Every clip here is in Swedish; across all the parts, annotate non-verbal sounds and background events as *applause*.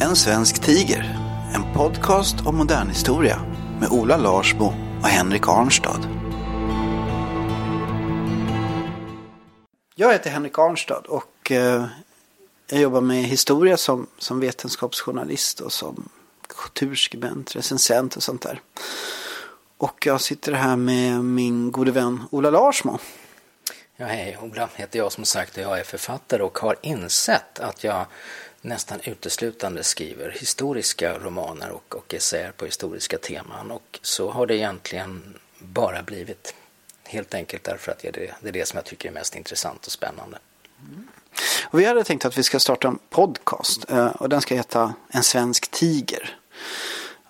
En svensk tiger. En podcast om modern historia med Ola Larsbo och Henrik Arnstad. Jag heter Henrik Arnstad och eh, jag jobbar med historia som, som vetenskapsjournalist och som kulturskribent, recensent och sånt där. Och jag sitter här med min gode vän Ola Larsmo. Ja, hej, Ola heter jag som sagt och jag är författare och har insett att jag nästan uteslutande skriver historiska romaner och, och essäer på historiska teman och så har det egentligen bara blivit. Helt enkelt därför att det är det, det, är det som jag tycker är mest intressant och spännande. Mm. Och vi hade tänkt att vi ska starta en podcast eh, och den ska heta En svensk tiger.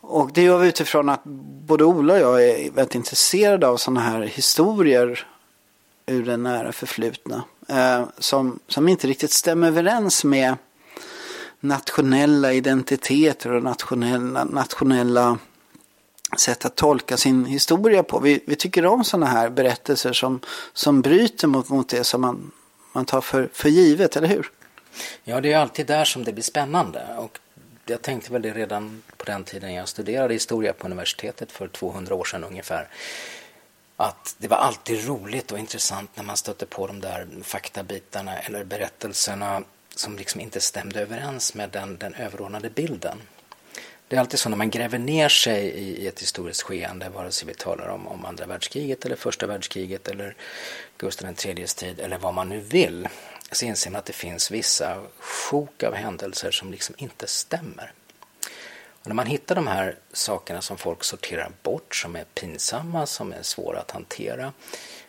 Och det gör vi utifrån att både Ola och jag är väldigt intresserade av sådana här historier ur det nära förflutna. Eh, som, som inte riktigt stämmer överens med nationella identiteter och nationella, nationella sätt att tolka sin historia på. Vi, vi tycker om sådana här berättelser som, som bryter mot, mot det som man, man tar för, för givet, eller hur? Ja, det är alltid där som det blir spännande. Och jag tänkte väl det redan på den tiden jag studerade historia på universitetet för 200 år sedan ungefär. Att det var alltid roligt och intressant när man stötte på de där faktabitarna eller berättelserna som liksom inte stämde överens med den, den överordnade bilden. Det är alltid så när man gräver ner sig i, i ett historiskt skeende, vare sig vi talar om, om andra världskriget eller första världskriget eller Gustav IIIs tid eller vad man nu vill, så inser man att det finns vissa sjok av händelser som liksom inte stämmer. Och när man hittar de här sakerna som folk sorterar bort, som är pinsamma, som är svåra att hantera,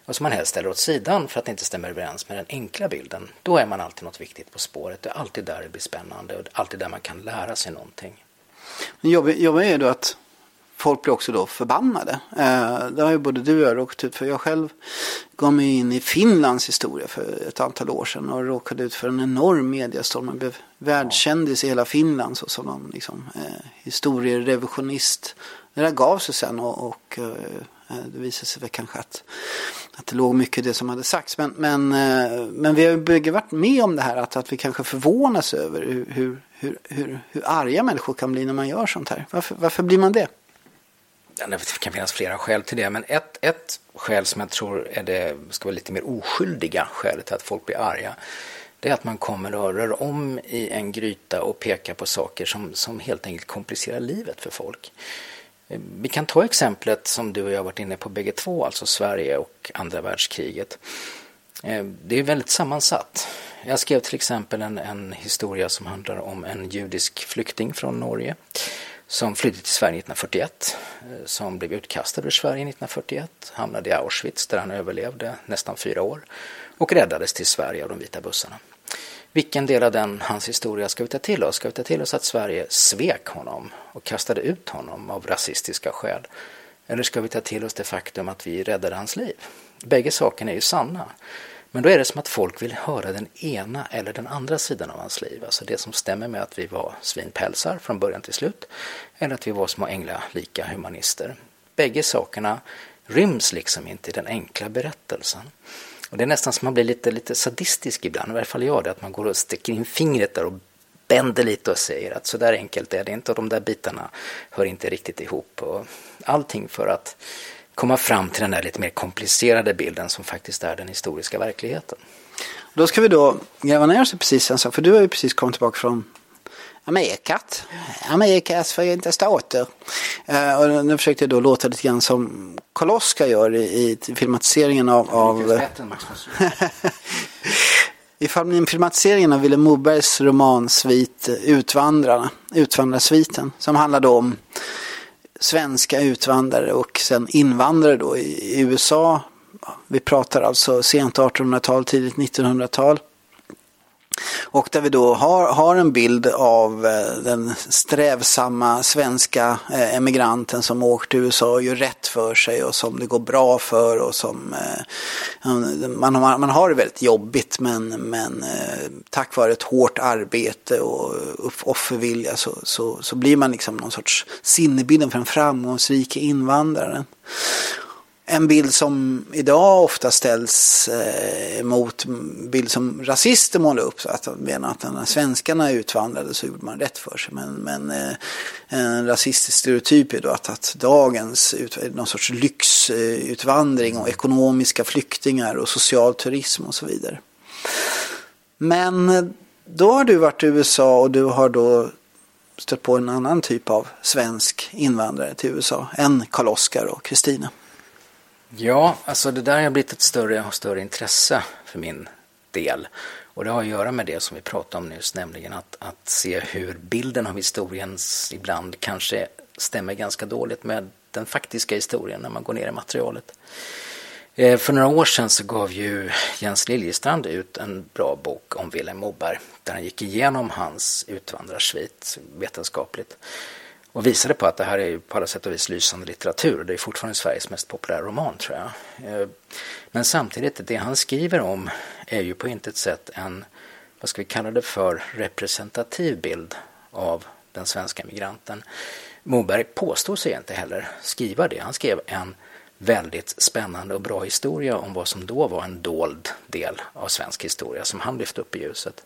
och som man helst ställer åt sidan för att det inte stämmer överens med den enkla bilden, då är man alltid något viktigt på spåret. Det är alltid där det blir spännande och alltid där man kan lära sig någonting. Men jobbigt är ju då att folk blir också då förbannade. Eh, det har ju både du och jag råkat ut för. Jag själv gav mig in i Finlands historia för ett antal år sedan och råkade ut för en enorm mediestorm. Man blev världskändis i hela Finland så som någon liksom, eh, historierevisionist. Det där gav sig sen och, och Eh, det visade sig väl kanske att, att det låg mycket i det som hade sagts. Men, men, eh, men vi har bägge varit med om det här att, att vi kanske förvånas över hur, hur, hur, hur, hur arga människor kan bli när man gör sånt här. Varför, varför blir man det? Det kan finnas flera skäl till det, men ett, ett skäl som jag tror är det, ska vara lite mer oskyldiga skälet till att folk blir arga, det är att man kommer och rör om i en gryta och pekar på saker som, som helt enkelt komplicerar livet för folk. Vi kan ta exemplet som du och jag varit inne på bägge två, alltså Sverige och andra världskriget. Eh, det är väldigt sammansatt. Jag skrev till exempel en, en historia som handlar om en judisk flykting från Norge som flydde till Sverige 1941, eh, som blev utkastad ur Sverige 1941, hamnade i Auschwitz där han överlevde nästan fyra år och räddades till Sverige av de vita bussarna. Vilken del av den, hans historia ska vi ta till oss? Ska vi ta till oss att Sverige svek honom och kastade ut honom av rasistiska skäl? Eller ska vi ta till oss det faktum att vi räddade hans liv? Bägge sakerna är ju sanna. Men då är det som att folk vill höra den ena eller den andra sidan av hans liv. Alltså det som stämmer med att vi var svinpälsar från början till slut. Eller att vi var små änglalika humanister. Bägge sakerna ryms liksom inte i den enkla berättelsen. Och det är nästan som man blir lite, lite sadistisk ibland, i varje fall jag det, att man går och sticker in fingret där och bänder lite och säger att så där enkelt är det inte och de där bitarna hör inte riktigt ihop. Och allting för att komma fram till den där lite mer komplicerade bilden som faktiskt är den historiska verkligheten. Då ska vi då gräva ner oss precis en sak, för du har ju precis kommit tillbaka från Amerikat, Amerikas förenta stater. Uh, och nu försökte jag då låta lite grann som Karl Oskar gör i, i filmatiseringen av... av *laughs* I filmatiseringen av Vilhelm Mobergs romansvit Utvandrarna, Utvandrarsviten, som handlar om svenska utvandrare och sen invandrare då i, i USA. Vi pratar alltså sent 1800-tal, tidigt 1900-tal. Och där vi då har, har en bild av eh, den strävsamma svenska eh, emigranten som åker till USA och gör rätt för sig och som det går bra för och som eh, man, har, man har det väldigt jobbigt men, men tack vare ett hårt arbete och offervilja så, så, så blir man liksom någon sorts sinnebilden för den framgångsrik invandraren en bild som idag ofta ställs eh, mot mm, bild som rasister målar upp. Så att de menar att när svenskarna utvandrade så gjorde man rätt för sig. Men, men eh, en rasistisk stereotyp är då att, att dagens ut, någon sorts lyxutvandring och ekonomiska flyktingar och social turism och så vidare. Men eh, då har du varit i USA och du har då stött på en annan typ av svensk invandrare till USA än Karl-Oskar och Kristina. Ja, alltså det där har blivit ett större och större intresse för min del. Och det har att göra med det som vi pratade om nyss, nämligen att, att se hur bilden av historien ibland kanske stämmer ganska dåligt med den faktiska historien när man går ner i materialet. Eh, för några år sedan så gav ju Jens Liljestrand ut en bra bok om Vilhelm Moberg där han gick igenom hans utvandrarsvit vetenskapligt och visade på att det här är på alla sätt och vis lysande litteratur. Det är fortfarande Sveriges mest populära roman tror jag. Eh, men samtidigt, det han skriver om är ju på intet sätt en, vad ska vi kalla det för, representativ bild av den svenska migranten. Moberg påstår sig inte heller skriva det. Han skrev en väldigt spännande och bra historia om vad som då var en dold del av svensk historia som han lyfte upp i ljuset.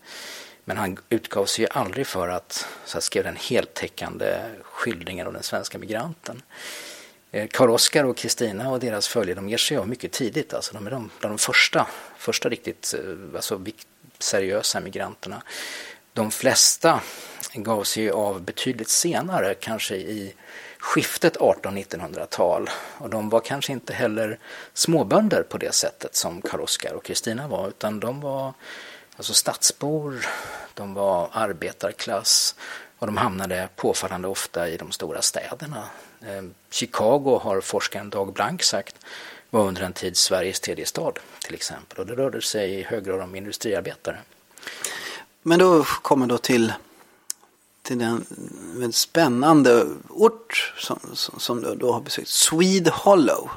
Men han utgav sig ju aldrig för att, så att skriva den heltäckande skildringen av den svenska migranten. Eh, Karl-Oskar och Kristina och deras följe de ger sig av mycket tidigt. Alltså de är de, bland de första, första riktigt eh, alltså, seriösa migranterna. De flesta gav sig av betydligt senare, kanske i skiftet 1800-1900-tal. Och de var kanske inte heller småbönder på det sättet som Karl-Oskar och Kristina var, utan de var alltså stadsbor, de var arbetarklass och de hamnade påfallande ofta i de stora städerna. Eh, Chicago har forskaren Dag Blank sagt var under en tid Sveriges tredje stad till exempel och det rörde sig i hög grad om industriarbetare. Men då kommer då till, till den väldigt spännande ort som, som, som du då har besökt, Swede Hollow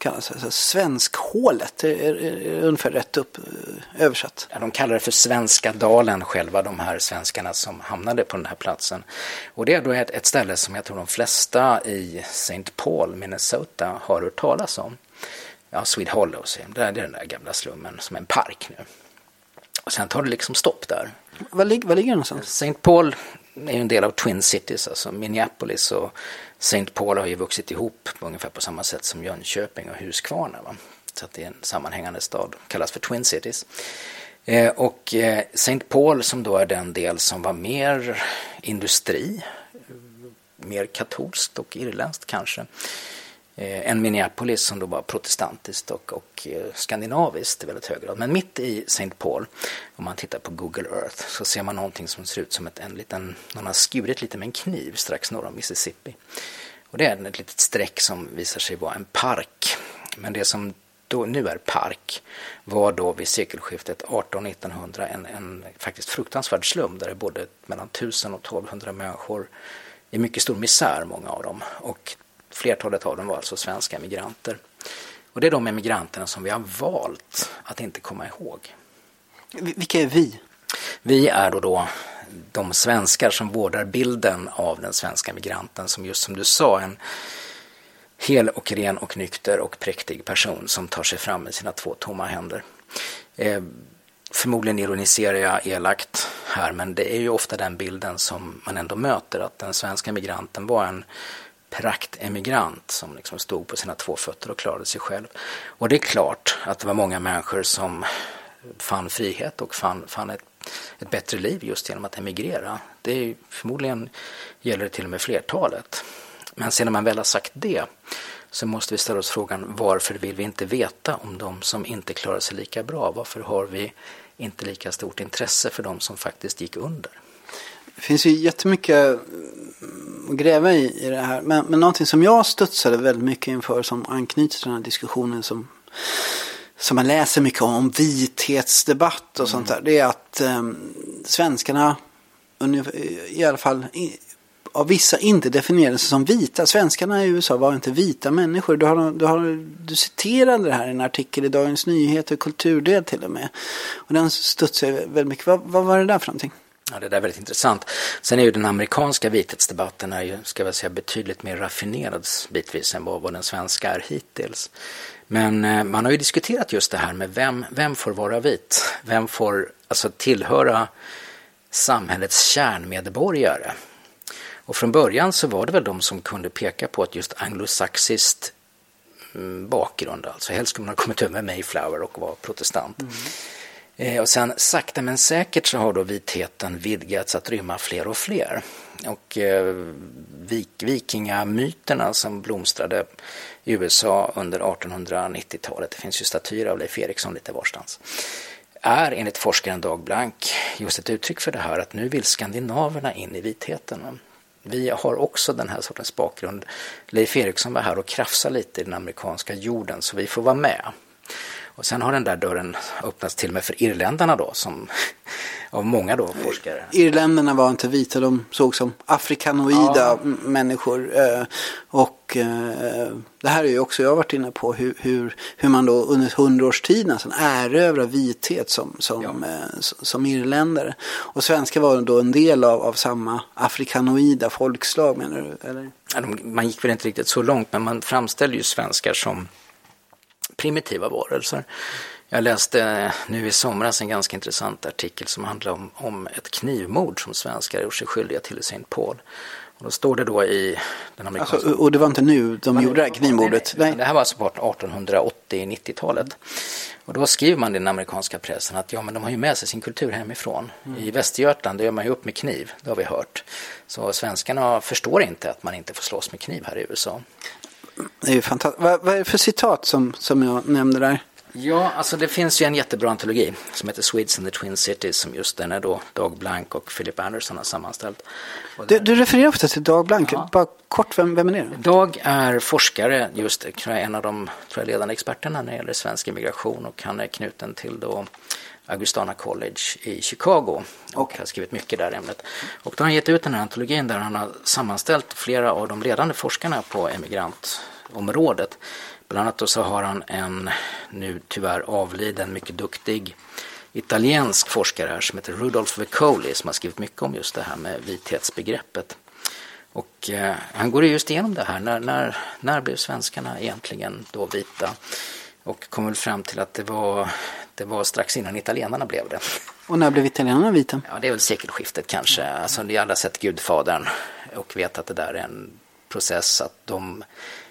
kallas det, svenskhålet, är, är, är ungefär rätt upp eh, översatt. Ja, de kallar det för Svenska dalen själva, de här svenskarna som hamnade på den här platsen. Och det är då ett, ett ställe som jag tror de flesta i St. Paul, Minnesota har hört talas om. Ja, Swede Hollow, det är den där gamla slummen som är en park nu. Och sen tar det liksom stopp där. Var, lig, var ligger det någonstans? St. Paul är ju en del av Twin Cities, alltså Minneapolis och Saint Paul har ju vuxit ihop på ungefär på samma sätt som Jönköping och Huskvarna. Va? Så att det är en sammanhängande stad, kallas för Twin Cities. Eh, och eh, Paul som då är den del som var mer industri, mer katolskt och irländskt kanske, Eh, än Minneapolis som då var protestantiskt och, och eh, skandinaviskt i väldigt hög grad. Men mitt i St. Paul, om man tittar på Google Earth, så ser man någonting som ser ut som ett, en liten, någon har skurit lite med en kniv strax norr om Mississippi. Och det är ett litet streck som visar sig vara en park. Men det som då, nu är park var då vid sekelskiftet 1800-1900 en, en faktiskt fruktansvärd slum där det bodde mellan 1000 och 1200 människor i mycket stor misär, många av dem. Och flertalet av dem var alltså svenska emigranter. Och det är de emigranterna som vi har valt att inte komma ihåg. Vilka är vi? Vi är då, då de svenskar som vårdar bilden av den svenska migranten som just som du sa en hel och ren och nykter och präktig person som tar sig fram med sina två tomma händer. Eh, förmodligen ironiserar jag elakt här men det är ju ofta den bilden som man ändå möter att den svenska migranten var en praktemigrant som liksom stod på sina två fötter och klarade sig själv. Och det är klart att det var många människor som fann frihet och fann, fann ett, ett bättre liv just genom att emigrera. Det är, förmodligen gäller det till och med flertalet. Men sen när man väl har sagt det så måste vi ställa oss frågan varför vill vi inte veta om de som inte klarar sig lika bra? Varför har vi inte lika stort intresse för de som faktiskt gick under? Det finns ju jättemycket att gräva i, i det här. Men, men någonting som jag studsade väldigt mycket inför som anknyter till den här diskussionen som, som man läser mycket om, vithetsdebatt och mm. sånt där. Det är att eh, svenskarna, i alla fall av vissa inte definierades som vita. Svenskarna i USA var inte vita människor. Du, har, du, har, du citerade det här i en artikel i Dagens Nyheter, kulturdel till och med. Och den studsade väldigt mycket. Vad, vad var det där för någonting? Ja, det där är väldigt intressant. Sen är ju den amerikanska vithetsdebatten är ju, ska jag säga, betydligt mer raffinerad bitvis än vad, vad den svenska är hittills. Men eh, man har ju diskuterat just det här med vem, vem får vara vit? Vem får alltså tillhöra samhällets kärnmedborgare? Och från början så var det väl de som kunde peka på att just anglosaxiskt mm, bakgrund, alltså helst skulle man ha kommit över Mayflower och var protestant. Mm. Eh, och sen sakta men säkert så har då vitheten vidgats att rymma fler och fler. Och eh, vik vikingamyterna som blomstrade i USA under 1890-talet, det finns ju statyer av Leif Eriksson lite varstans, är enligt forskaren Dag Blank just ett uttryck för det här att nu vill skandinaverna in i vitheten. Vi har också den här sortens bakgrund. Leif Eriksson var här och krafsade lite i den amerikanska jorden så vi får vara med. Och sen har den där dörren öppnats till och med för irländarna då som *laughs* av många då forskare. Irländarna var inte vita, de såg som afrikanoida ja. människor. Eh, och eh, det här är ju också jag varit inne på hur, hur, hur man då under hundra års tid nästan erövrar vithet som, som, ja. Eh, som irländare. Och svenskar var då en del av, av samma afrikanoida folkslag menar du? Eller? Man gick väl inte riktigt så långt men man framställde ju svenskar som primitiva varelser. Jag läste nu i somras en ganska intressant artikel som handlar om, om ett knivmord som svenskar gjort sig skyldiga till i St. Paul. Och då står det då i den amerikanska... Alltså, och det var inte nu de gjorde det här knivmordet? Nej, nej. Det här var alltså på 1880-90-talet. Och då skriver man i den amerikanska pressen att ja, men de har ju med sig sin kultur hemifrån. Mm. I Västergötland gör man ju upp med kniv, det har vi hört. Så svenskarna förstår inte att man inte får slåss med kniv här i USA. Det är ju fantastiskt. Vad, vad är det för citat som, som jag nämnde där? Ja, alltså det finns ju en jättebra antologi som heter Swedes in the Twin Cities som just den är då Dag Blank och Philip Anderson har sammanställt. Du, du, refererar ofta till Dag Blank. Ja. Bara kort, vem, vem är det? Dag är forskare, just en av de tror jag, ledande experterna när det gäller svensk immigration och han är knuten till då Augustana College i Chicago och okay. har skrivit mycket där ämnet. Och då har han gett ut den här antologin där han har sammanställt flera av de ledande forskarna på emigrantområdet. Bland annat så har han en nu tyvärr avliden mycket duktig italiensk forskare här som heter Rudolf Vecoli som har skrivit mycket om just det här med vithetsbegreppet. Och eh, han går just igenom det här, när, när, när blev svenskarna egentligen då vita? Och kom väl fram till att det var, det var strax innan italienarna blev det. Och när blev italienarna vita? Ja, det är väl sekelskiftet kanske. Alltså, ni har alla sett Gudfadern och vet att det där är en process att de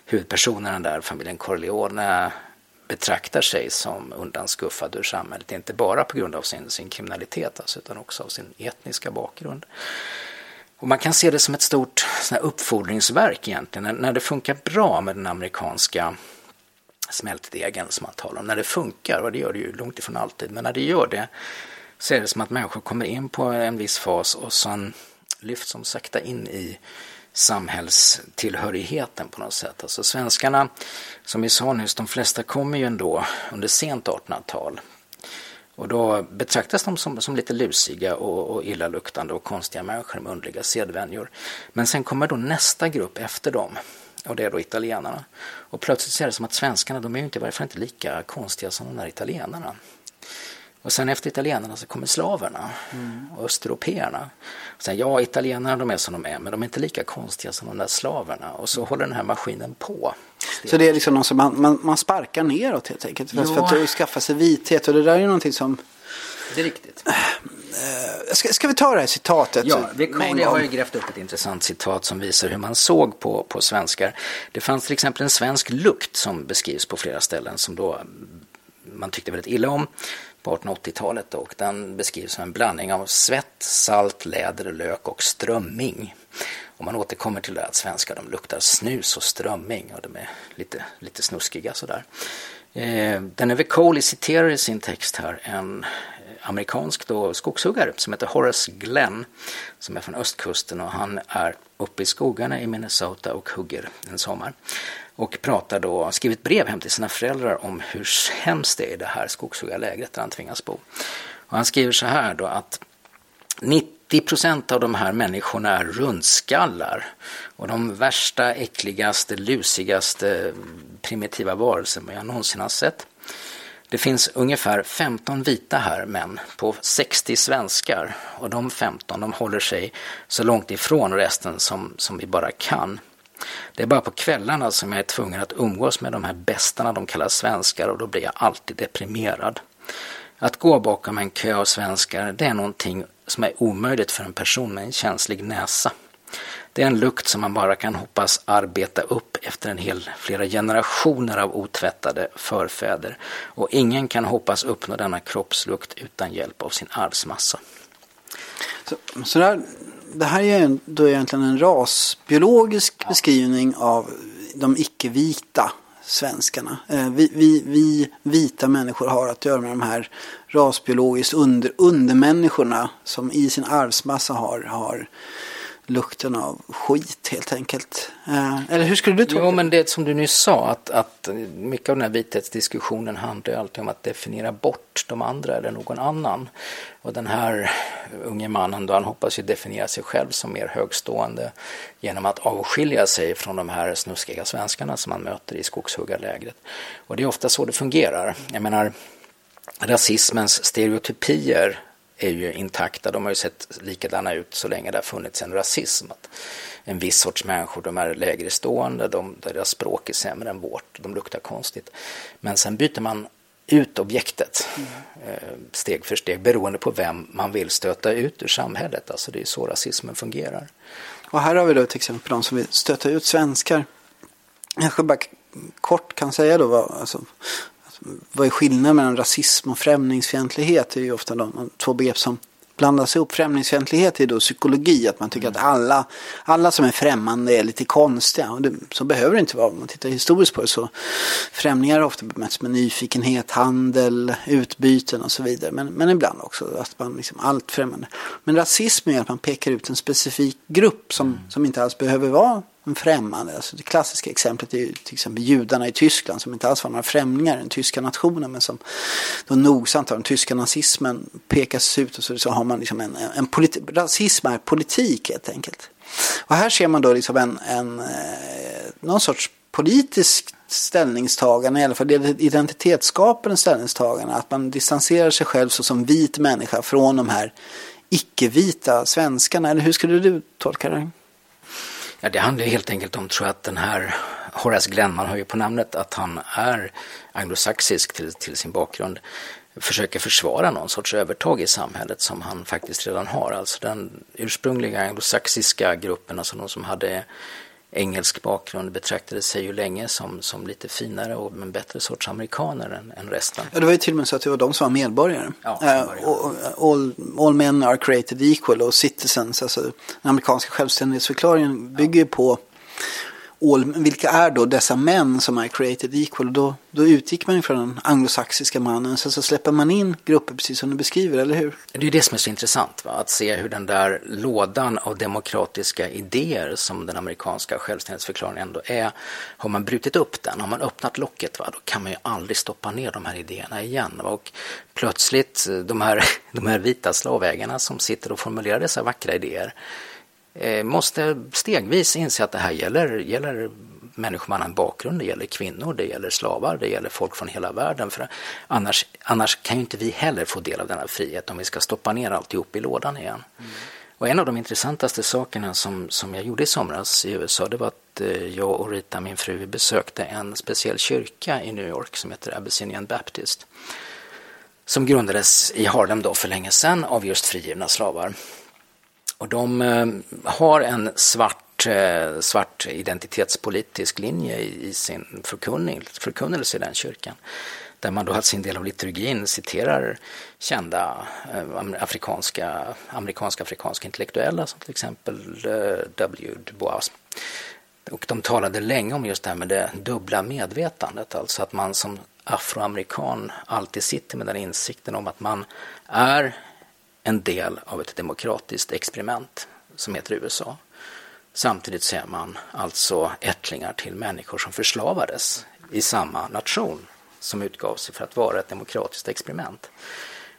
huvudpersonerna där, familjen Corleone, betraktar sig som undanskuffade ur samhället, inte bara på grund av sin, sin kriminalitet alltså, utan också av sin etniska bakgrund. Och man kan se det som ett stort uppfordringsverk egentligen, när, när det funkar bra med den amerikanska smältdegen som man talar om. När det funkar, och det gör det ju långt ifrån alltid, men när det gör det så är det som att människor kommer in på en viss fas och sen lyfts de sakta in i samhällstillhörigheten på något sätt. Alltså svenskarna, som vi sa nyss, de flesta kommer ju ändå under sent 1800-tal. Och då betraktas de som, som lite lusiga och, och illaluktande och konstiga människor med underliga sedvänjor. Men sen kommer då nästa grupp efter dem och det är då italienarna. Och plötsligt ser det som att svenskarna, de är ju inte, fall inte lika konstiga som de där italienarna. Och sen efter italienarna så kommer slaverna mm. och östeuropeerna. sen, ja, italienarna de är som de är, men de är inte lika konstiga som de där slaverna. Och så håller den här maskinen på. Så det är liksom någon som man, man, man sparkar neråt helt enkelt. Ja. För att skaffa sig vithet. Och det där är ju någonting som... Det är riktigt. Eh, ska, ska vi ta det här citatet? Ja, Vicalia har ju grävt upp ett intressant citat som visar hur man såg på, på svenskar. Det fanns till exempel en svensk lukt som beskrivs på flera ställen som då man tyckte väldigt illa om på 1880-talet och den beskrivs som en blandning av svett, salt, läder, lök och strömming. Och man återkommer till det att svenskar de luktar snus och strömming och de är lite, lite snuskiga sådär. Eh, Deneve Coley citerar i sin text här en amerikansk då skogshuggare som heter Horace Glenn som är från östkusten och han är uppe i skogarna i Minnesota och hugger en sommar. Och pratar då, skrivit brev hem till sina föräldrar om hur hemskt det är i det här skogshuggarlägret där han tvingas bo. Och han skriver så här då att 90 procent av de här människorna är rundskallar och de värsta, äckligaste, lusigaste primitiva varelser jag någonsin har sett. Det finns ungefär 15 vita här män på 60 svenskar och de 15 de håller sig så långt ifrån resten som, som vi bara kan. Det är bara på kvällarna som jag är tvungen att umgås med de här bästarna de kallar svenskar och då blir jag alltid deprimerad. Att gå bakom en kö av svenskar det är någonting som är omöjligt för en person med en känslig näsa. Det är en lukt som man bara kan hoppas arbeta upp efter en hel flera generationer av otvättade förfäder. Och ingen kan hoppas uppnå denna kroppslukt utan hjälp av sin arvsmassa. Så, så där, det här är då egentligen en rasbiologisk ja. beskrivning av de icke-vita svenskarna. Eh, vi, vi, vi, vita människor har att göra med de här rasbiologiskt under, undermänniskorna som i sin arvsmassa har, har lukten av skit helt enkelt. Eh, eller hur skulle du tolka Jo, men det som du nyss sa, att, att mycket av den här vithetsdiskussionen handlar ju alltid om att definiera bort de andra eller någon annan. Och den här unge mannen då, han hoppas ju definiera sig själv som mer högstående genom att avskilja sig från de här snuskiga svenskarna som man möter i skogshuggarlägret. Och det är ofta så det fungerar. Jag menar, rasismens stereotypier är ju intakta. De har ju sett likadana ut så länge det har funnits en rasism. Att en viss sorts människor de är lägre stående, de, deras språk är sämre än vårt, de luktar konstigt. Men sen byter man ut objektet mm. steg för steg beroende på vem man vill stöta ut ur samhället. Alltså det är så rasismen fungerar. Och här har vi då ett exempel på de som vill stöta ut svenskar. Jag bara kort kan säga då vad, alltså, vad är skillnaden mellan rasism och främlingsfientlighet? Det är ju ofta de två begrepp som blandas ihop. Främlingsfientlighet är då psykologi, att man tycker mm. att alla, alla som är främmande är lite konstiga. Och det, så behöver det inte vara. Om man tittar historiskt på det så främlingar har ofta bemötts med nyfikenhet, handel, utbyten och så vidare. Men, men ibland också att man liksom allt främmande. Men rasism är att man pekar ut en specifik grupp som, mm. som inte alls behöver vara en främmande. Alltså det klassiska exemplet är ju till exempel judarna i Tyskland som inte alls var några främlingar i den tyska nationen men som då nogsamt av den tyska nazismen pekas ut och så, så har man liksom en, en politi- rasism är politik helt enkelt. Och här ser man då liksom en, en eh, någon sorts politisk ställningstagande, i alla fall identitetsskapande ställningstagande, att man distanserar sig själv som vit människa från de här icke-vita svenskarna. Eller hur skulle du tolka det? Ja, det handlar helt enkelt om, tror jag, att den här Horace Glenn, man hör ju på namnet att han är anglosaxisk till, till sin bakgrund, försöker försvara någon sorts övertag i samhället som han faktiskt redan har. Alltså den ursprungliga anglosaxiska gruppen, alltså de som hade engelsk bakgrund betraktade sig ju länge som, som lite finare och en bättre sorts amerikaner än, än resten. Ja, det var ju till och med så att det var de som var medborgare. Ja. Uh, all, all, men are created equal och citizens, alltså den amerikanska självständighetsförklaringen bygger ju på all, vilka är då dessa män som är created equal? Då, då utgick man från den anglosaxiska mannen. Sen så släpper man in grupper precis som du beskriver, eller hur? Det är det som är så intressant, va? att se hur den där lådan av demokratiska idéer som den amerikanska självständighetsförklaringen ändå är, har man brutit upp den, har man öppnat locket, va? då kan man ju aldrig stoppa ner de här idéerna igen. Va? Och plötsligt, eh, de här, *laughs* de här vita slavägarna som sitter och formulerar dessa vackra idéer, Eh, måste stegvis inse att det här gäller, gäller människor med annan bakgrund, det gäller kvinnor, det gäller slavar, det gäller folk från hela världen. För annars, annars kan ju inte vi heller få del av denna frihet om vi ska stoppa ner alltihop i lådan igen. Mm. Och en av de intressantaste sakerna som, som jag gjorde i somras i USA det var att eh, jag och Rita, min fru, besökte en speciell kyrka i New York som heter Abyssinian Baptist som grundades i Harlem då för länge sedan av just frigivna slavar. Och de eh, har en svart, eh, svart identitetspolitisk linje i, sin förkunnelse i den kyrkan där man då har sin del av liturgin citerar kända eh, afrikanska, amerikanska afrikanska intellektuella som till exempel W. Du Bois. Och de talade länge om just det här med det dubbla medvetandet, alltså att man som afroamerikan alltid sitter med den insikten om att man är en del av ett demokratiskt experiment som heter USA. Samtidigt ser man alltså ättlingar till människor som förslavades i samma nation som utgav sig för att vara ett demokratiskt experiment.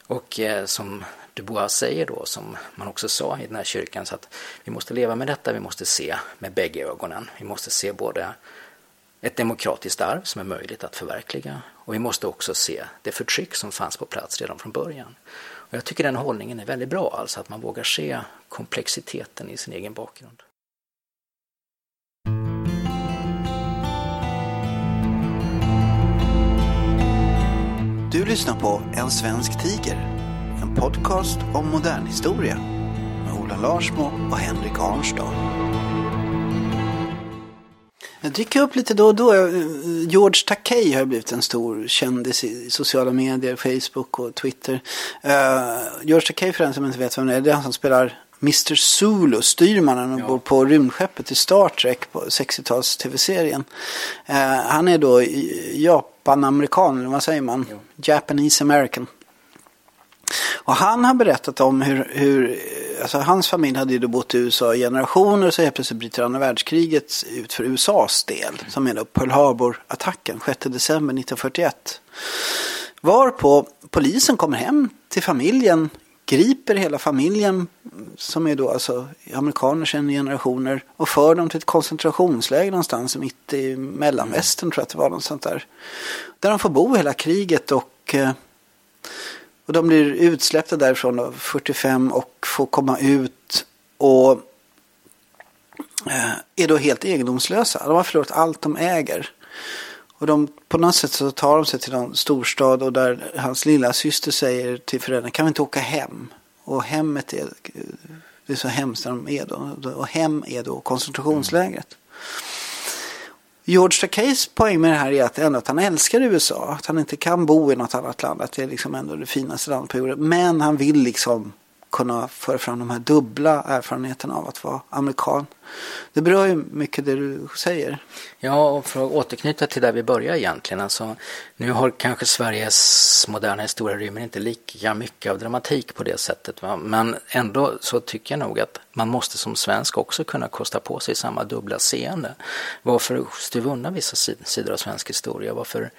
Och eh, som Dubois säger då, som man också sa i den här kyrkan, så att vi måste leva med detta, vi måste se med bägge ögonen. Vi måste se både ett demokratiskt arv som är möjligt att förverkliga och vi måste också se det förtryck som fanns på plats redan från början. Och jag tycker den hållningen är väldigt bra, alltså att man vågar se komplexiteten i sin egen bakgrund. Du lyssnar på En svensk tiger. En podcast om modern historia med Ola Larsmo och Henrik Arnstad. Jag dyker upp lite då och då. George Takei har blivit en stor kändis i sociala medier, Facebook och Twitter. Uh, George Takei för den som inte vet vem det är, det är han som spelar Mr Zulu, styrmannen ja. på rymdskeppet i Star Trek på 60-tals tv-serien. Uh, han är då Japan-amerikan, eller vad säger man? Ja. Japanese American. Och han har berättat om hur, hur alltså hans familj hade ju då bott i USA i generationer och så helt plötsligt bryter andra världskriget ut för USAs del. Som är då Pearl Harbor-attacken 6 december 1941. Varpå polisen kommer hem till familjen griper hela familjen som är då alltså amerikaner sedan generationer och för dem till ett koncentrationsläger någonstans mitt i mellanvästern tror jag att det var något sånt där. Där de får bo hela kriget och, eh, och de blir utsläppta därifrån då, 45 och får komma ut och eh, är då helt egendomslösa. De har förlorat allt de äger. Och de, på något sätt så tar de sig till någon storstad och där hans lilla syster säger till föräldrarna kan vi inte åka hem? Och hemmet är, det är så hemskt där de är då. Och hem är då koncentrationslägret. Mm. George Takeys poäng med det här är att, ändå att han älskar USA. Att han inte kan bo i något annat land. Att det är liksom ändå det finaste landet på jorden. Men han vill liksom kunna föra fram de här dubbla erfarenheterna av att vara amerikan. Det berör ju mycket det du säger. Ja, och för att återknyta till där vi började egentligen. Alltså, nu har kanske Sveriges moderna historia rymmer inte lika mycket av dramatik på det sättet. Va? Men ändå så tycker jag nog att man måste som svensk också kunna kosta på sig samma dubbla seende. Varför stuva undan vissa sidor av svensk historia? Varför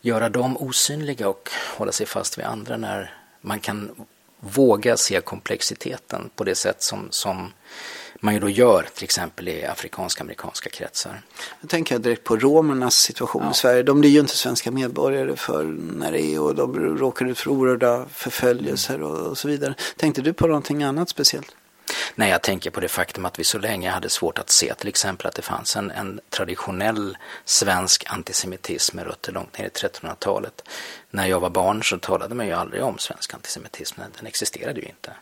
göra dem osynliga och hålla sig fast vid andra när man kan våga se komplexiteten på det sätt som, som man ju då gör till exempel i afrikanska amerikanska kretsar. Nu tänker jag direkt på romernas situation ja. i Sverige. De blir ju inte svenska medborgare för när det är och de råkar ut för oerhörda förföljelser och, och så vidare. Tänkte du på någonting annat speciellt? När jag tänker på det faktum att vi så länge hade svårt att se till exempel att det fanns en, en traditionell svensk antisemitism med rötter långt ner i 1300-talet. När jag var barn så talade man ju aldrig om svensk antisemitism, den existerade ju inte.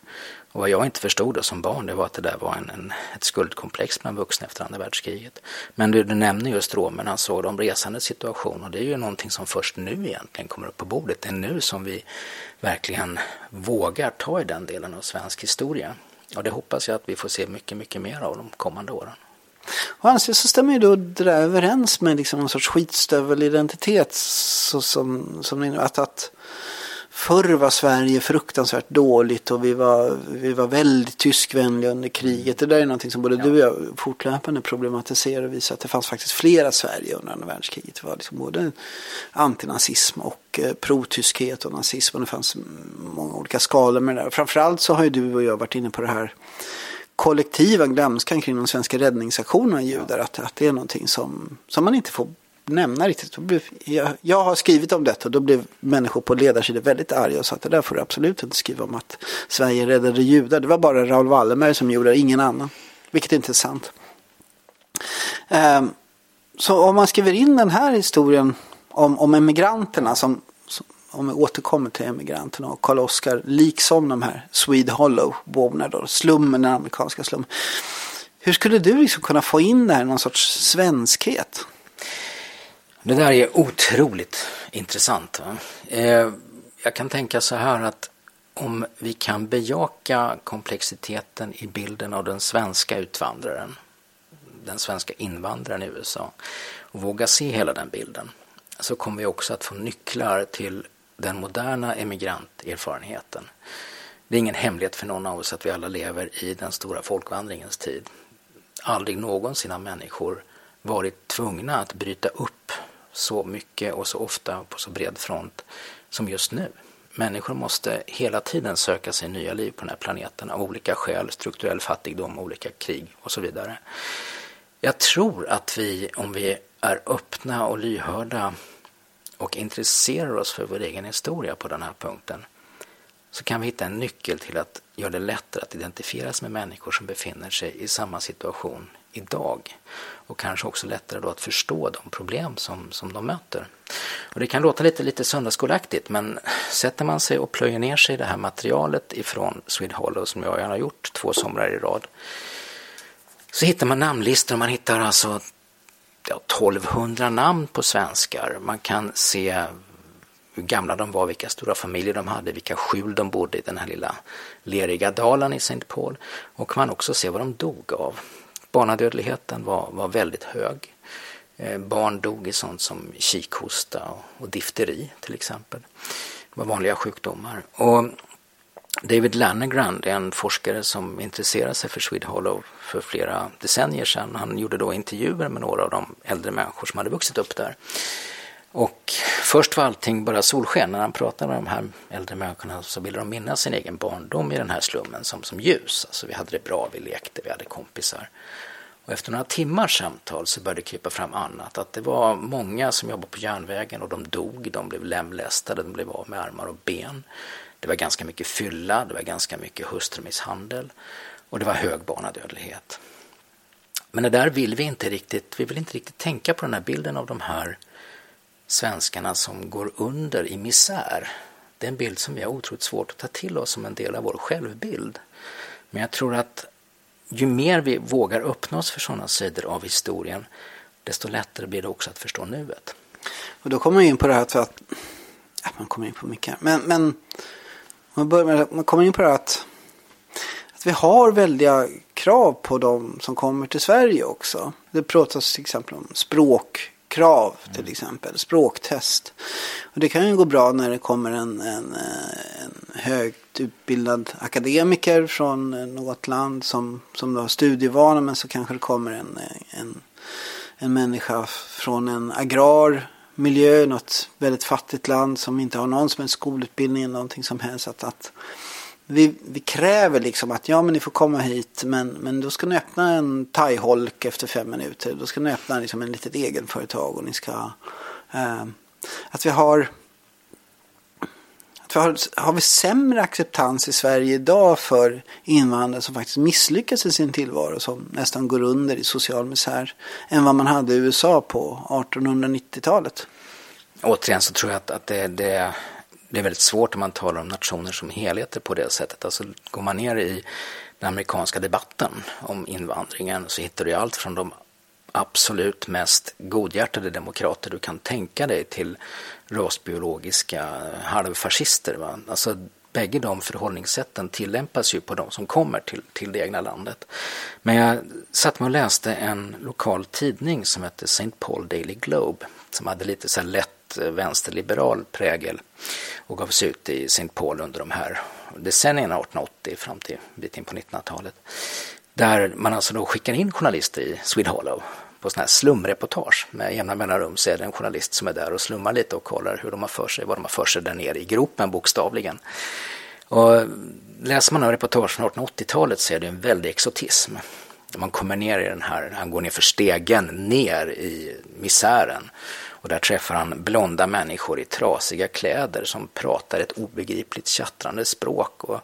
Och vad jag inte förstod då som barn det var att det där var en, en ett skuldkomplex bland vuxna efter andra världskriget. Men du, du nämner just romerna, så de resandes situation och det är ju någonting som först nu egentligen kommer upp på bordet. Det är nu som vi verkligen vågar ta i den delen av svensk historia. Och det hoppas jag att vi får se mycket, mycket mer av de kommande åren. Och anses så stämmer ju då det där överens med liksom någon sorts skitstövelidentitet. Så som, som att, att Förr var Sverige fruktansvärt dåligt och vi var, vi var väldigt tyskvänliga under kriget. Det där är någonting som både ja. du och jag fortlöpande problematiserar och visar att det fanns faktiskt flera Sverige under andra världskriget. Det var liksom både antinazism och eh, protyskhet och nazism och det fanns många olika skalor med det där. Framförallt så har ju du och jag varit inne på det här kollektiva glömskan kring de svenska räddningsaktionerna judar. Att, att det är någonting som, som man inte får nämna riktigt. Jag, jag har skrivit om detta och då blev människor på ledarsidor väldigt arga och sa att det där får du absolut inte skriva om att Sverige räddade judar. Det var bara Raoul Wallenberg som gjorde det, ingen annan. Vilket inte är sant. Ehm, så om man skriver in den här historien om, om emigranterna som, som om vi återkommer till emigranterna och Karl Oskar, liksom de här Swede Hollow-borna då, slummen, den amerikanska slummen. Hur skulle du liksom kunna få in det här i någon sorts svenskhet? Det där är otroligt intressant. Eh, jag kan tänka så här att om vi kan bejaka komplexiteten i bilden av den svenska utvandraren, den svenska invandraren i USA och våga se hela den bilden så kommer vi också att få nycklar till den moderna emigranterfarenheten. Det är ingen hemlighet för någon av oss att vi alla lever i den stora folkvandringens tid. Aldrig någonsin har människor varit tvungna att bryta upp så mycket och så ofta på så bred front som just nu. Människor måste hela tiden söka sig nya liv på den här planeten av olika skäl, strukturell fattigdom, olika krig och så vidare. Jag tror att vi, om vi är öppna och lyhörda och intresserar oss för vår egen historia på den här punkten så kan vi hitta en nyckel till att göra det lättare att identifiera sig med människor som befinner sig i samma situation idag. Och kanske också lättare då att förstå de problem som, som de möter. Och det kan låta lite, lite söndagsskoleaktigt men sätter man sig och plöjer ner sig i det här materialet ifrån Swede Hollow som jag har gjort två somrar i rad så hittar man namnlistor och man hittar alltså ja, 1200 namn på svenskar. Man kan se hur gamla de var, vilka stora familjer de hade, vilka skjul de bodde i den här lilla leriga dalen i St. Paul. Och man också se vad de dog av. Barnadödligheten var, var väldigt hög. Eh, barn dog i sånt som kikhosta och, och difteri till exempel. Det var vanliga sjukdomar. Och David Lanegran är en forskare som intresserade sig för Swede Hollow för flera decennier sedan. Han gjorde då intervjuer med några av de äldre människor som hade vuxit upp där. Och först var allting bara solsken. När han pratade med de här äldre människorna så ville de minnas sin egen barndom i den här slummen som, som ljus. Alltså vi hade det bra, vi lekte, vi hade kompisar. Och efter några timmars samtal så började det krypa fram annat. Att det var många som jobbade på järnvägen och de dog, de blev lemlästade, de blev av med armar och ben. Det var ganska mycket fylla, det var ganska mycket hustrumisshandel och det var hög barnadödlighet. Men det där vill vi inte riktigt, vi vill inte riktigt tänka på den här bilden av de här svenskarna som går under i misär. Det är en bild som vi har otroligt svårt att ta till oss som en del av vår självbild. Men jag tror att ju mer vi vågar öppna oss för sådana sidor av historien, desto lättare blir det också att förstå nuet. Och då kommer man in på det här att, ja, man kommer in på mycket, men, men man, börjar med, man kommer in på det här att, att vi har väldiga krav på de som kommer till Sverige också. Det pratas till exempel om språk Krav till mm. exempel, språktest. Och det kan ju gå bra när det kommer en, en, eh, en högt utbildad akademiker från eh, något land som, som har studievana men så kanske det kommer en, eh, en, en människa från en agrar miljö, något väldigt fattigt land som inte har någon som helst skolutbildning eller någonting som helst. Att, att vi, vi kräver liksom att ja men ni får komma hit men, men då ska ni öppna en thaiholk efter fem minuter. Då ska ni öppna liksom en litet egenföretag och ni ska eh, att vi har att vi har, har vi sämre acceptans i Sverige idag för invandrare som faktiskt misslyckas i sin tillvaro som nästan går under i social misär än vad man hade i USA på 1890-talet? Återigen så tror jag att, att det, det, det är väldigt svårt om man talar om nationer som helheter på det sättet. Alltså går man ner i den amerikanska debatten om invandringen så hittar du allt från de absolut mest godhjärtade demokrater du kan tänka dig till rasbiologiska halvfascister. Va? Alltså, bägge de förhållningssätten tillämpas ju på de som kommer till, till det egna landet. Men jag satt mig och läste en lokal tidning som hette St. Paul Daily Globe som hade lite så lätt vänsterliberal prägel och gavs ut i St. Paul under de här decennierna 1880 fram till bit in på 1900-talet. Där man alltså då skickar in journalister i Swede Hollow på sådana här slumreportage. Med jämna mellanrum så är det en journalist som är där och slummar lite och kollar hur de har för sig, vad de har för sig där nere i gropen bokstavligen. Och läser man reportage från 1880-talet så är det en väldig exotism. Man kommer ner i den här, han går ner för stegen ner i misären. Och där träffar han blonda människor i trasiga kläder som pratar ett obegripligt tjattrande språk och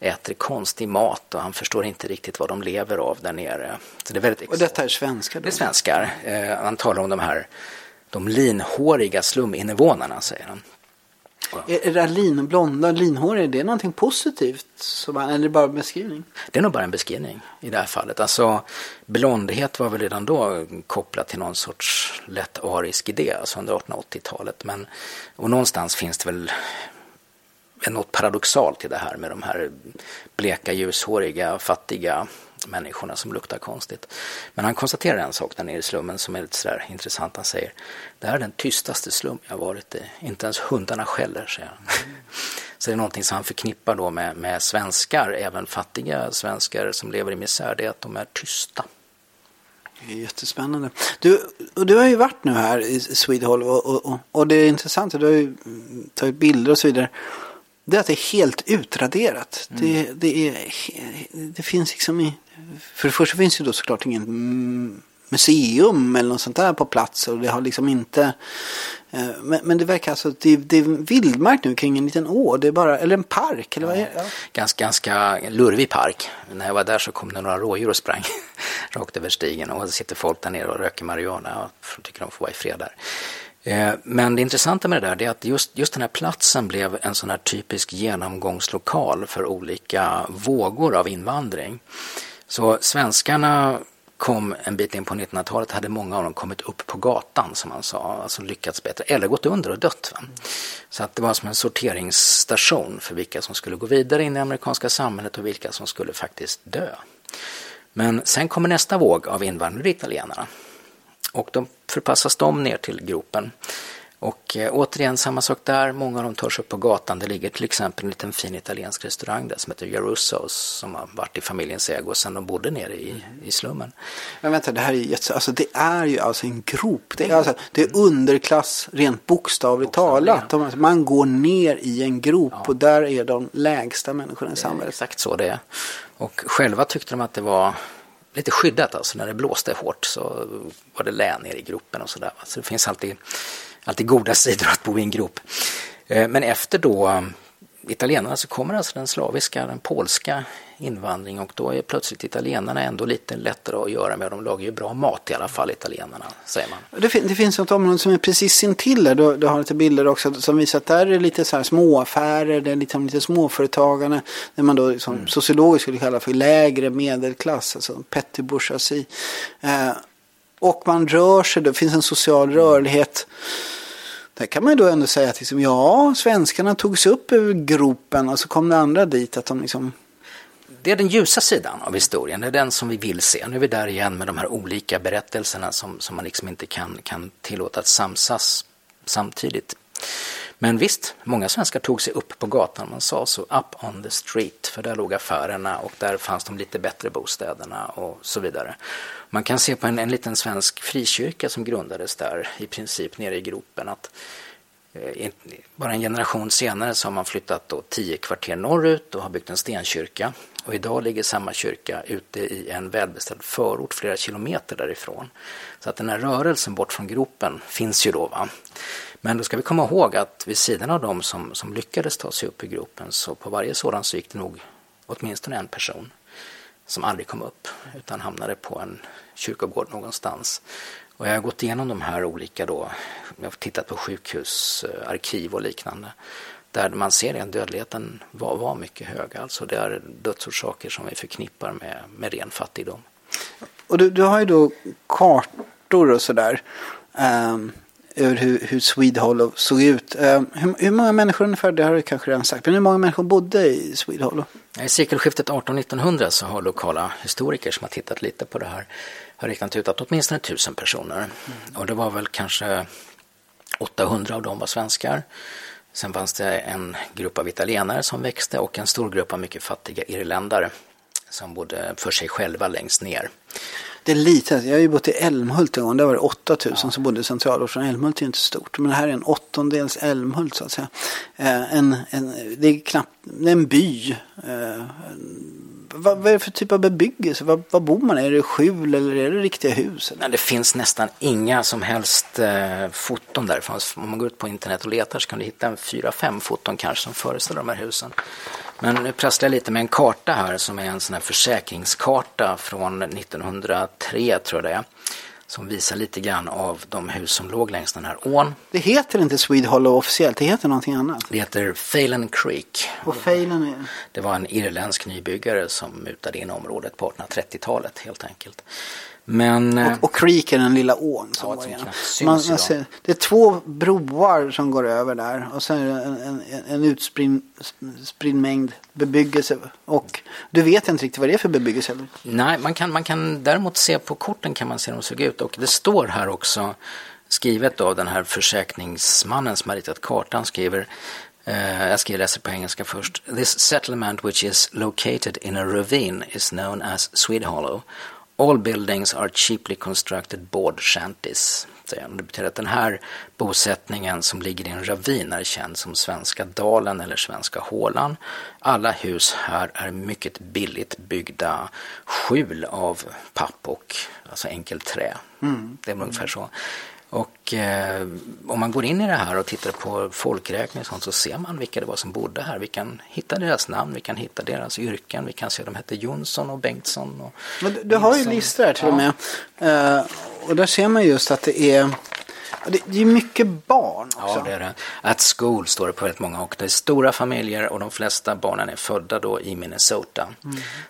äter konstig mat och han förstår inte riktigt vad de lever av där nere. Så det är väldigt och detta är svenskar? Då? Det är svenskar. Eh, han talar om de här de linhåriga sluminvånarna, säger han. Är, det lin, blonda linhår, är det någonting positivt? Som, eller är det bara en beskrivning? Det är nog bara en beskrivning i det här fallet. Alltså blondhet var väl redan då kopplat till någon sorts lätt arisk idé, alltså under 1880-talet. Men, och någonstans finns det väl något paradoxalt i det här med de här bleka, ljushåriga, fattiga människorna som luktar konstigt. Men han konstaterar en sak där nere i slummen som är lite sådär intressant. Han säger det här är den tystaste slum jag varit i. Inte ens hundarna skäller, säger han. *laughs* Så det är någonting som han förknippar då med, med svenskar, även fattiga svenskar som lever i misär, det är att de är tysta. Det är jättespännande. Du, och du har ju varit nu här i Swedehall och, och, och det är intressant, du har ju tagit bilder och så vidare det är att det är helt utraderat. Mm. Det, det, är, det finns liksom i, för det första finns det då såklart ingen museum eller något sånt där på plats och det har liksom inte eh, men, men det verkar alltså det, det är vildmark nu kring en liten å, det är bara, eller en park eller vad är det? Ja. Ganska, ganska lurvig park. När jag var där så kom det några rådjur och sprang *laughs* rakt över stigen och det sitter folk där nere och röker marijuana och tycker de får vara i fred där. Eh, men det intressanta med det där är att just, just den här platsen blev en sån här typisk genomgångslokal för olika vågor av invandring. Så svenskarna kom en bit in på 1900-talet hade många av dem kommit upp på gatan som man sa, alltså lyckats bättre, eller gått under och dött. Va? Så att det var som en sorteringsstation för vilka som skulle gå vidare in i amerikanska samhället och vilka som skulle faktiskt dö. Men sen kommer nästa våg av invandrare, italienarna. Och då förpassas de ner till gropen. Och eh, återigen samma sak där, många av dem törs upp på gatan. Det ligger till exempel en liten fin italiensk restaurang där som heter Jarussos som har varit i familjens ägo sedan de bodde nere i, i slummen. Men vänta, det här är jätte, alltså det är ju alltså en grop. Det är, alltså, det är underklass rent bokstavligt talat. Ja. Man går ner i en grop ja. och där är de lägsta människorna i samhället. Exakt så det är. Och själva tyckte de att det var lite skyddat alltså. När det blåste hårt så var det lä nere i gropen och sådär. Så det finns alltid, alltid goda sidor att bo i en grop. Eh, men efter då eh, italienarna så kommer alltså den slaviska, den polska invandring och då är plötsligt italienarna ändå lite lättare att göra med. De lagar ju bra mat i alla fall, italienarna, säger man. Det, fin det finns ett område som är precis intill där. Du, du har lite bilder också som visar att där är lite så här småaffärer, det är liksom lite småföretagande. Det man då som mm. sociologiskt skulle kalla för lägre medelklass, alltså petty bourgeoisie. Eh, och man rör sig, det finns en social rörlighet. Där kan man ju då ändå säga att liksom, ja, svenskarna tog sig upp ur gropen och så kom det andra dit. Att de liksom... Det är den ljusa sidan av historien, det är den som vi vill se. Nu är vi där igen med de här olika berättelserna som, som man liksom inte kan, kan tillåta att samsas samtidigt. Men visst, många svenskar tog sig upp på gatan, man sa så, up on the street, för där låg affärerna och där fanns de lite bättre bostäderna och så vidare. Man kan se på en, en liten svensk frikyrka som grundades där i princip nere i gropen att eh, bara en generation senare så har man flyttat då tio kvarter norrut och har byggt en stenkyrka. Och idag ligger samma kyrka ute i en välbeställd förort flera kilometer därifrån. Så att den här rörelsen bort från gropen finns ju då. Va? Men då ska vi komma ihåg att vid sidan av dem som, som lyckades ta sig upp i gropen så på varje sådan så gick det nog åtminstone en person som aldrig kom upp utan hamnade på en kyrkogård någonstans. Och jag har gått igenom de här olika då, jag har tittat på sjukhusarkiv och liknande där man ser att dödligheten var, var mycket hög. Alltså det är dödsorsaker som vi förknippar med, med ren fattigdom. Och du, du har ju då kartor och sådär. Um, över hur, hur Swede såg ut. Uh, hur, hur, många människor ungefär, det har du kanske redan sagt, men hur många människor bodde i Swede I sekelskiftet 1800-1900 så har lokala historiker som har tittat lite på det här har räknat ut att åtminstone tusen personer. Mm. Och det var väl kanske 800 av dem var svenskar. Sen fanns det en grupp av italienare som växte och en stor grupp av mycket fattiga irländare som bodde för sig själva längst ner. Det är lite, jag har ju bott i Älmhult en gång, där var det 8000 ja. som bodde i centralorten. Älmhult är ju inte stort, men det här är en åttondels Älmhult så att säga. Eh, en, en, det är knappt, det är en by. Vad, vad, är det för typ av bebyggelse? Vad, vad bor man i? Är det skjul eller är det riktiga hus? Nej, det finns nästan inga som helst eh, foton därifrån. Om man går ut på internet och letar så kan du hitta en fyra, fem foton kanske som föreställer de här husen. Men nu prasslar jag lite med en karta här som är en sån här försäkringskarta från 1903 tror jag det är som visar lite grann av de hus som låg längs den här ån. Det heter inte Swede Hollow officiellt, det heter någonting annat. Det heter Phelan Creek. Och Phelan är... Det var en irländsk nybyggare som mutade in området på 1830-talet helt enkelt. Men, och, och Creek är den lilla ån som ja, går igenom. Man, man ser, det är två broar som går över där och sen är det en, en, en utspridd spridd mängd bebyggelse. Och du vet inte riktigt vad det är för bebyggelse? Eller? Nej, man kan, man kan däremot se på korten kan man se hur de såg ut och det står här också skrivet av den här försäkringsmannen som har ritat kartan skriver eh, jag ska läsa på engelska först. This settlement which is located in a ravine is known as Swede Hollow. All buildings are cheaply constructed board shanties. säger han. Det betyder att den här bosättningen som ligger i en ravin är känd som Svenska dalen eller Svenska hålan. Alla hus här är mycket billigt byggda skjul av papp och alltså enkelt trä. Det är ungefär så. Och eh, om man går in i det här och tittar på folkräkning och sånt så ser man vilka det var som bodde här. Vi kan hitta deras namn, vi kan hitta deras yrken, vi kan se att de hette Jonsson och Bengtsson. Och Men Du, du har ju listor här till och Ja. med. Eh, och där ser man just att det är, det, är mycket barn också. Ja, det är det. At school står det på väldigt många och det är stora familjer och de flesta barnen är födda då i Minnesota.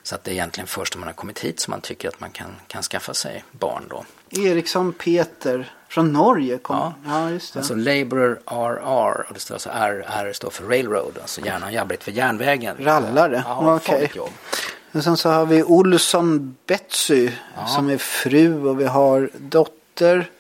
Så att det är egentligen först när man har kommit hit som man tycker att man kan, kan skaffa sig barn då. Eriksson Peter från Norge kom. Ja. Ja, just det. Alltså Laborer RR och det står alltså RR står för Railroad, alltså gärna jabbligt för järnvägen. Rallare? Ja, Okej. Och sen så har vi Olsson Betsy som är fru och vi har dotter.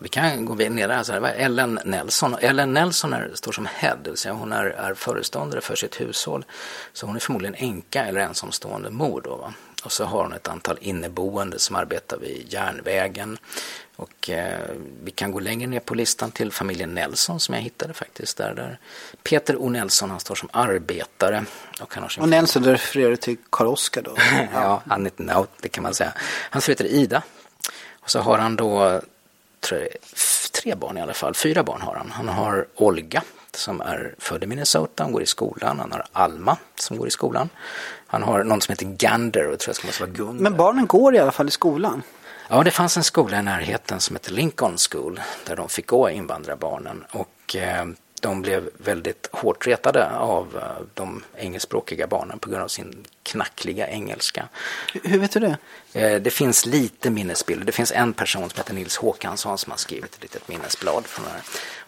Vi kan gå vidare ner här. Så det var Ellen Nelson. Ellen Nelson är, står som head, det vill säga hon är, är föreståndare för sitt hushåll. Så hon är förmodligen änka eller ensamstående mor då. Va? Och så har hon ett antal inneboende som arbetar vid järnvägen. Och eh, vi kan gå längre ner på listan till familjen Nelson som jag hittade faktiskt. Där, där. Peter O. Nelson, han står som arbetare. Och, han har sin Och Nelson refererar till Karl-Oskar då. *laughs* ja, han är no, det kan man säga. Hans fru heter Ida. Och så har han då f- tre barn i alla fall. Fyra barn har han. Han har Olga som är född i Minnesota. Hon går i skolan. Han har Alma som går i skolan. Han har någon som heter Gander och tror jag ska måste vara Gunnar. Men barnen går i alla fall i skolan. Ja, det fanns en skola i närheten som heter Lincoln School där de fick gå invandrarbarnen och eh, de blev väldigt hårt retade av eh, de engelskspråkiga barnen på grund av sin knackliga engelska. Hur, hur vet du det? Eh, Det finns lite minnesbilder. Det finns en person som heter Nils Håkansson som har skrivit ett litet minnesblad från det här.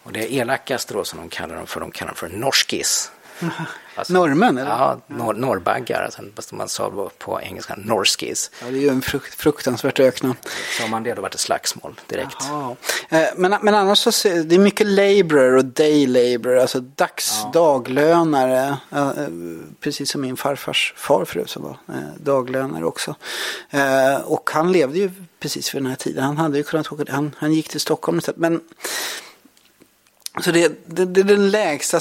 Och det elakaste då som de kallar dem för, de kallar dem för norskis. Alltså, Norrmän eller? Ja, nor norrbaggar. Alltså, man sa på engelska norskis. Ja, det är ju en frukt, fruktansvärt ökna. Sa man det då var det slagsmål direkt. Ja. Eh, Men, men annars så ser, det är mycket laborer och day laborer, alltså dags, daglönare. eh, eh, Precis som min farfars far förut som var eh, daglönare också. Och han levde ju precis vid den här tiden. Han hade ju kunnat åka, han, han gick till Stockholm istället. Men så det, det, det är den lägsta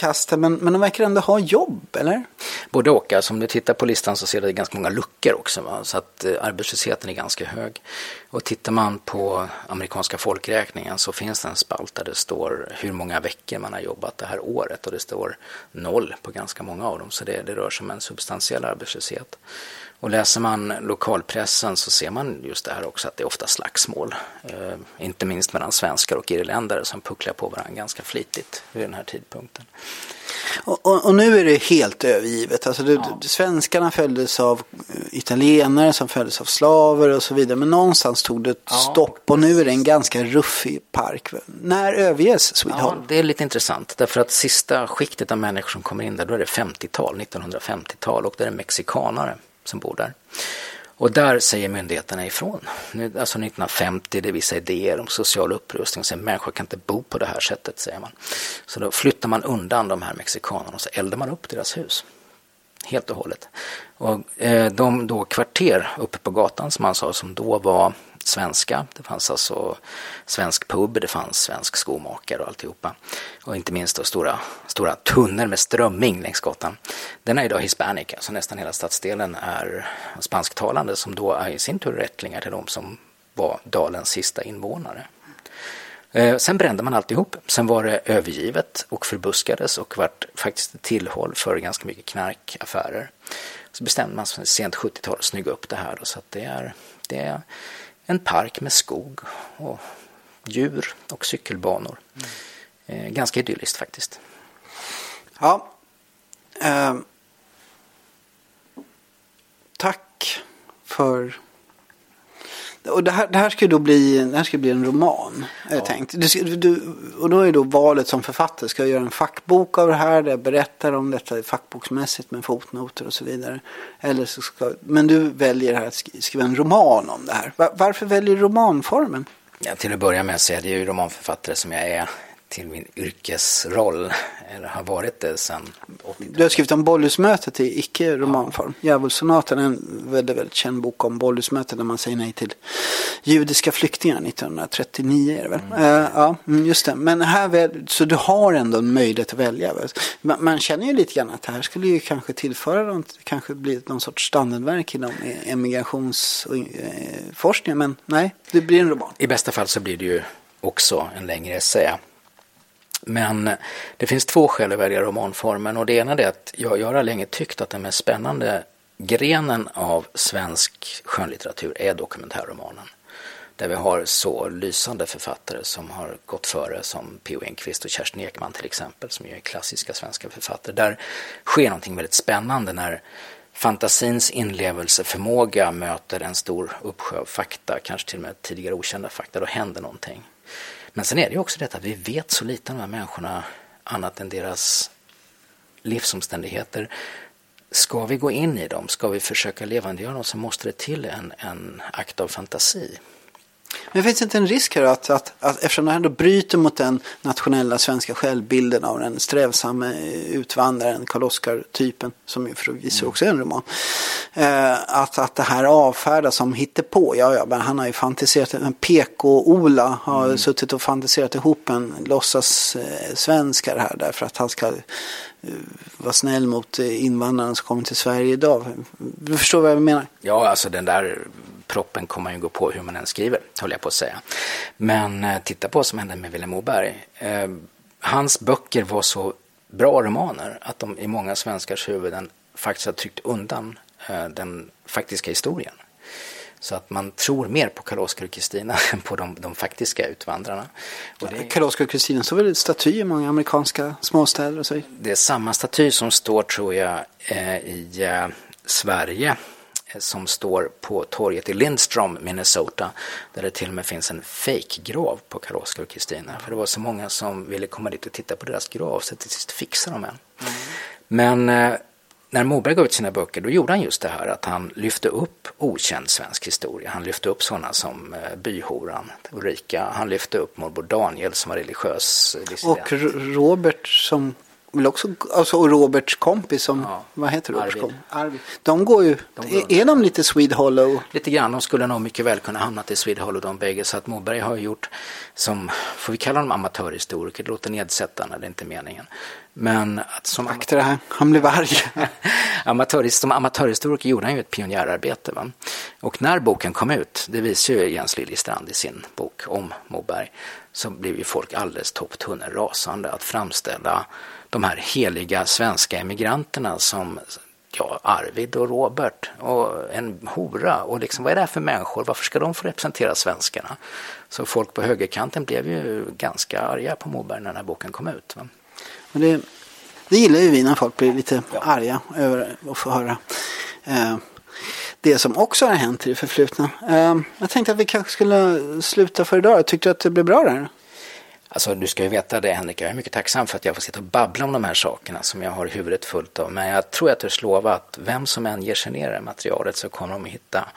samhällskasten, men, men de verkar ändå ha jobb, eller? Både och. Alltså, om du tittar på listan så ser du ganska många luckor också. Va? Så att eh, arbetslösheten är ganska hög. Och tittar man på amerikanska folkräkningen så finns det en spalt där det står hur många veckor man har jobbat det här året. Och det står noll på ganska många av dem. Så det, det rör sig om en substantiell arbetslöshet. Och läser man lokalpressen så ser man just det här också att det är ofta slagsmål. Eh, inte minst mellan svenskar och irländare som pucklar på varandra ganska flitigt vid den här tidpunkten. Och, och, och nu är det helt övergivet. Alltså det, det, svenskarna följdes av italienare som följdes av slaver och så vidare. Men någonstans tog det Ja. stopp och nu är det en ganska ruffig park. När överges Swedholm? Ja, det är lite intressant därför att sista skiktet av människor som kommer in där, då är det 50-tal, 1950-tal och det är mexikanare som bor där. Och där säger myndigheterna ifrån. Nu, alltså 1950, det är vissa idéer om social upprustning och säger människor kan inte bo på det här sättet, säger man. Så då flyttar man undan de här mexikanerna och så eldar man upp deras hus. Helt och hållet. Och eh, de då kvarter uppe på gatan som man sa som då var svenska. Det fanns alltså svensk pub, det fanns svensk skomakare och alltihopa. Och inte minst då stora, stora tunnor med strömming längs gatan. Den är idag hispanic, alltså nästan hela stadsdelen är spansktalande som då är i sin tur rättlingar till de som var dalens sista invånare. Eh, sen brände man alltihop. Sen var det övergivet och förbuskades och vart faktiskt ett tillhåll för ganska mycket knarkaffärer. Så bestämde man sig sent 70-tal att snygga upp det här. då, Så att det är, Det är en park med skog och djur och cykelbanor. Mm. ganska idylliskt faktiskt. Ja. Eh, tack för och det här, det här ska då bli, det här ska bli en roman. Ja. Tänkt. Du, du, och då är då valet som författare. Ska jag göra en fackbok av det här? Där jag berättar om detta fackboksmässigt med fotnoter och så vidare. Eller så ska, men du väljer här att skriva en roman om det här. Var, varför väljer du romanformen? Ja, till att börja med så är det ju romanförfattare som jag är till min yrkesroll, eller har varit det sedan 80 Du har skrivit om Bollusmötet i icke-romanform. Ja. Djävulssonaten är en väldigt, väldigt känd bok om Bollusmötet där man säger nej till judiska flyktingar 1939 är det väl? Mm. Uh, ja, mm, just det. Men här, så du har ändå en möjlighet att välja. Man, man, känner ju lite grann att det här skulle ju kanske tillföra något, kanske bli någon sorts standardverk inom emigrationsforskningen. Men nej, det blir en roman. I bästa fall så blir det ju också en längre essä. Men det finns två skäl att välja romanformen och det ena är att jag, jag har länge tyckt att den mest spännande grenen av svensk skönlitteratur är dokumentärromanen. Där vi har så lysande författare som har gått före som P.O. Enquist och Kerstin Ekman till exempel som ju är klassiska svenska författare. Där sker någonting väldigt spännande när fantasins inlevelseförmåga möter en stor uppsjö av fakta, kanske till och med tidigare okända fakta, då händer någonting. Men sen är det ju också detta att vi vet så lite om de här människorna annat än deras livsomständigheter. Ska vi gå in i dem, ska vi försöka levandegöra dem så måste det till en, en akt av fantasi. Men finns det inte en risk här att, att, att eftersom det här då bryter mot den nationella svenska självbilden av den strävsamme utvandraren, Karl-Oskar-typen, som ju förvisso mm. också är en roman, eh, att, att det här avfärdas som hittepå. Ja, ja, men han har ju fantiserat, en PK-Ola har mm. suttit och fantiserat ihop en låtsas eh, svenskar här därför att han ska Eh, vara snäll mot eh, invandrarna som kommer till Sverige idag. Du förstår vad jag menar? Ja, alltså den där proppen kommer man ju gå på hur man än skriver, höll jag på att säga. Men eh, titta på vad som hände med Vilhelm Moberg. Hans böcker var så bra romaner att de i många svenskars huvuden faktiskt har tryckt undan den faktiska historien. Så att man tror mer på Karl-Oskar och Kristina *laughs* än på de, de faktiska utvandrarna. det... Karl-Oskar och Kristina står väl staty i många amerikanska småstäder och så? Det är samma staty som står tror jag i Sverige som står på torget i Lindstrom, Minnesota, där det till och med finns en fake-grav på Karl-Oskar och Kristina. För det var så många som ville komma dit och titta på deras grav, så till sist fixade de en. Mm. Men eh, när Moberg gav ut sina böcker, då gjorde han just det här att han lyfte upp okänd svensk historia. Han lyfte upp sådana som eh, byhoran Ulrika, han lyfte upp morbror Daniel som var religiös dissident. Och Robert som väl också, alltså och Roberts kompis som, ja. vad heter Roberts Arvid. kompis? Arvid. De går ju, de går. är, de lite Swede Hollow? Lite grann, de skulle nog mycket väl kunna hamnat i Swede Hollow de bägge. Så att Moberg har gjort, som, får vi kalla dem amatörhistoriker, det låter nedsättande, det är inte meningen. Men att som Akta här, han blev arg. *laughs* Amatör, som amatörhistoriker gjorde han ju ett pionjärarbete. Va? Och när boken kom ut, det visar ju Jens Liljestrand i sin bok om Moberg, så blev ju folk alldeles topptunnor rasande att framställa de här heliga svenska emigranterna som ja, Arvid och Robert och en hora och liksom vad är det här för människor? Varför ska de få representera svenskarna? Så folk på högerkanten blev ju ganska arga på Moberg när den här boken kom ut. Va? Det, det gillar ju vi när folk blir lite ja. arga över att få höra eh, det som också har hänt i det förflutna. Eh, jag tänkte att vi kanske skulle sluta för idag. Jag tyckte att det blev bra där. Alltså du ska ju veta det Henrik, jag är mycket tacksam för att jag får sitta och babbla om de här sakerna som jag har huvudet fullt av. Men jag tror att jag lova att vem som än ger sig ner i det materialet så kommer de att hitta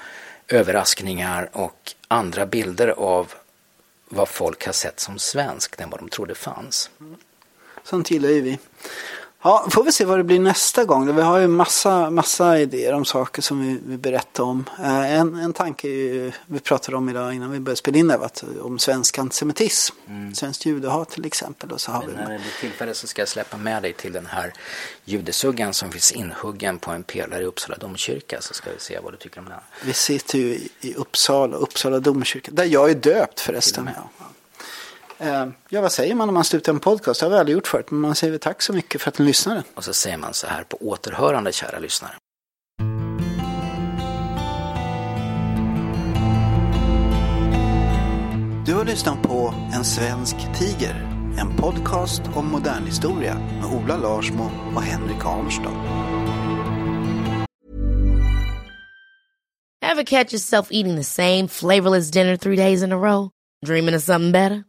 överraskningar och andra bilder av vad folk har sett som svenskt än vad de trodde fanns. Mm. Sånt gillar ju vi. Ja, får vi se vad det blir nästa gång. Vi har ju massa, massa idéer om saker som vi vill berätta om. Eh, en, en tanke ju, vi pratade om idag innan vi började spela in det, om svensk antisemitism. Mm. Svenskt judehat till exempel. Och så har Men när det blir tillfälle så ska jag släppa med dig till den här judesuggan som finns inhuggen på en pelare i Uppsala domkyrka så ska vi se vad du tycker om den. Vi sitter ju i Uppsala, Uppsala domkyrka, där jag är döpt förresten. Ja. Eh, ja, vad säger man om man slutar en podcast? Det har vi aldrig gjort förut. Men man säger tack så mycket för att ni lyssnade. Och så säger man så här på återhörande, kära lyssnare. Du har lyssnat på En svensk tiger. En podcast om modern historia med Ola Larsmo och Henrik Arnstad. Ever catch yourself eating the same flavorless dinner three days in a row? Dreaming of something better?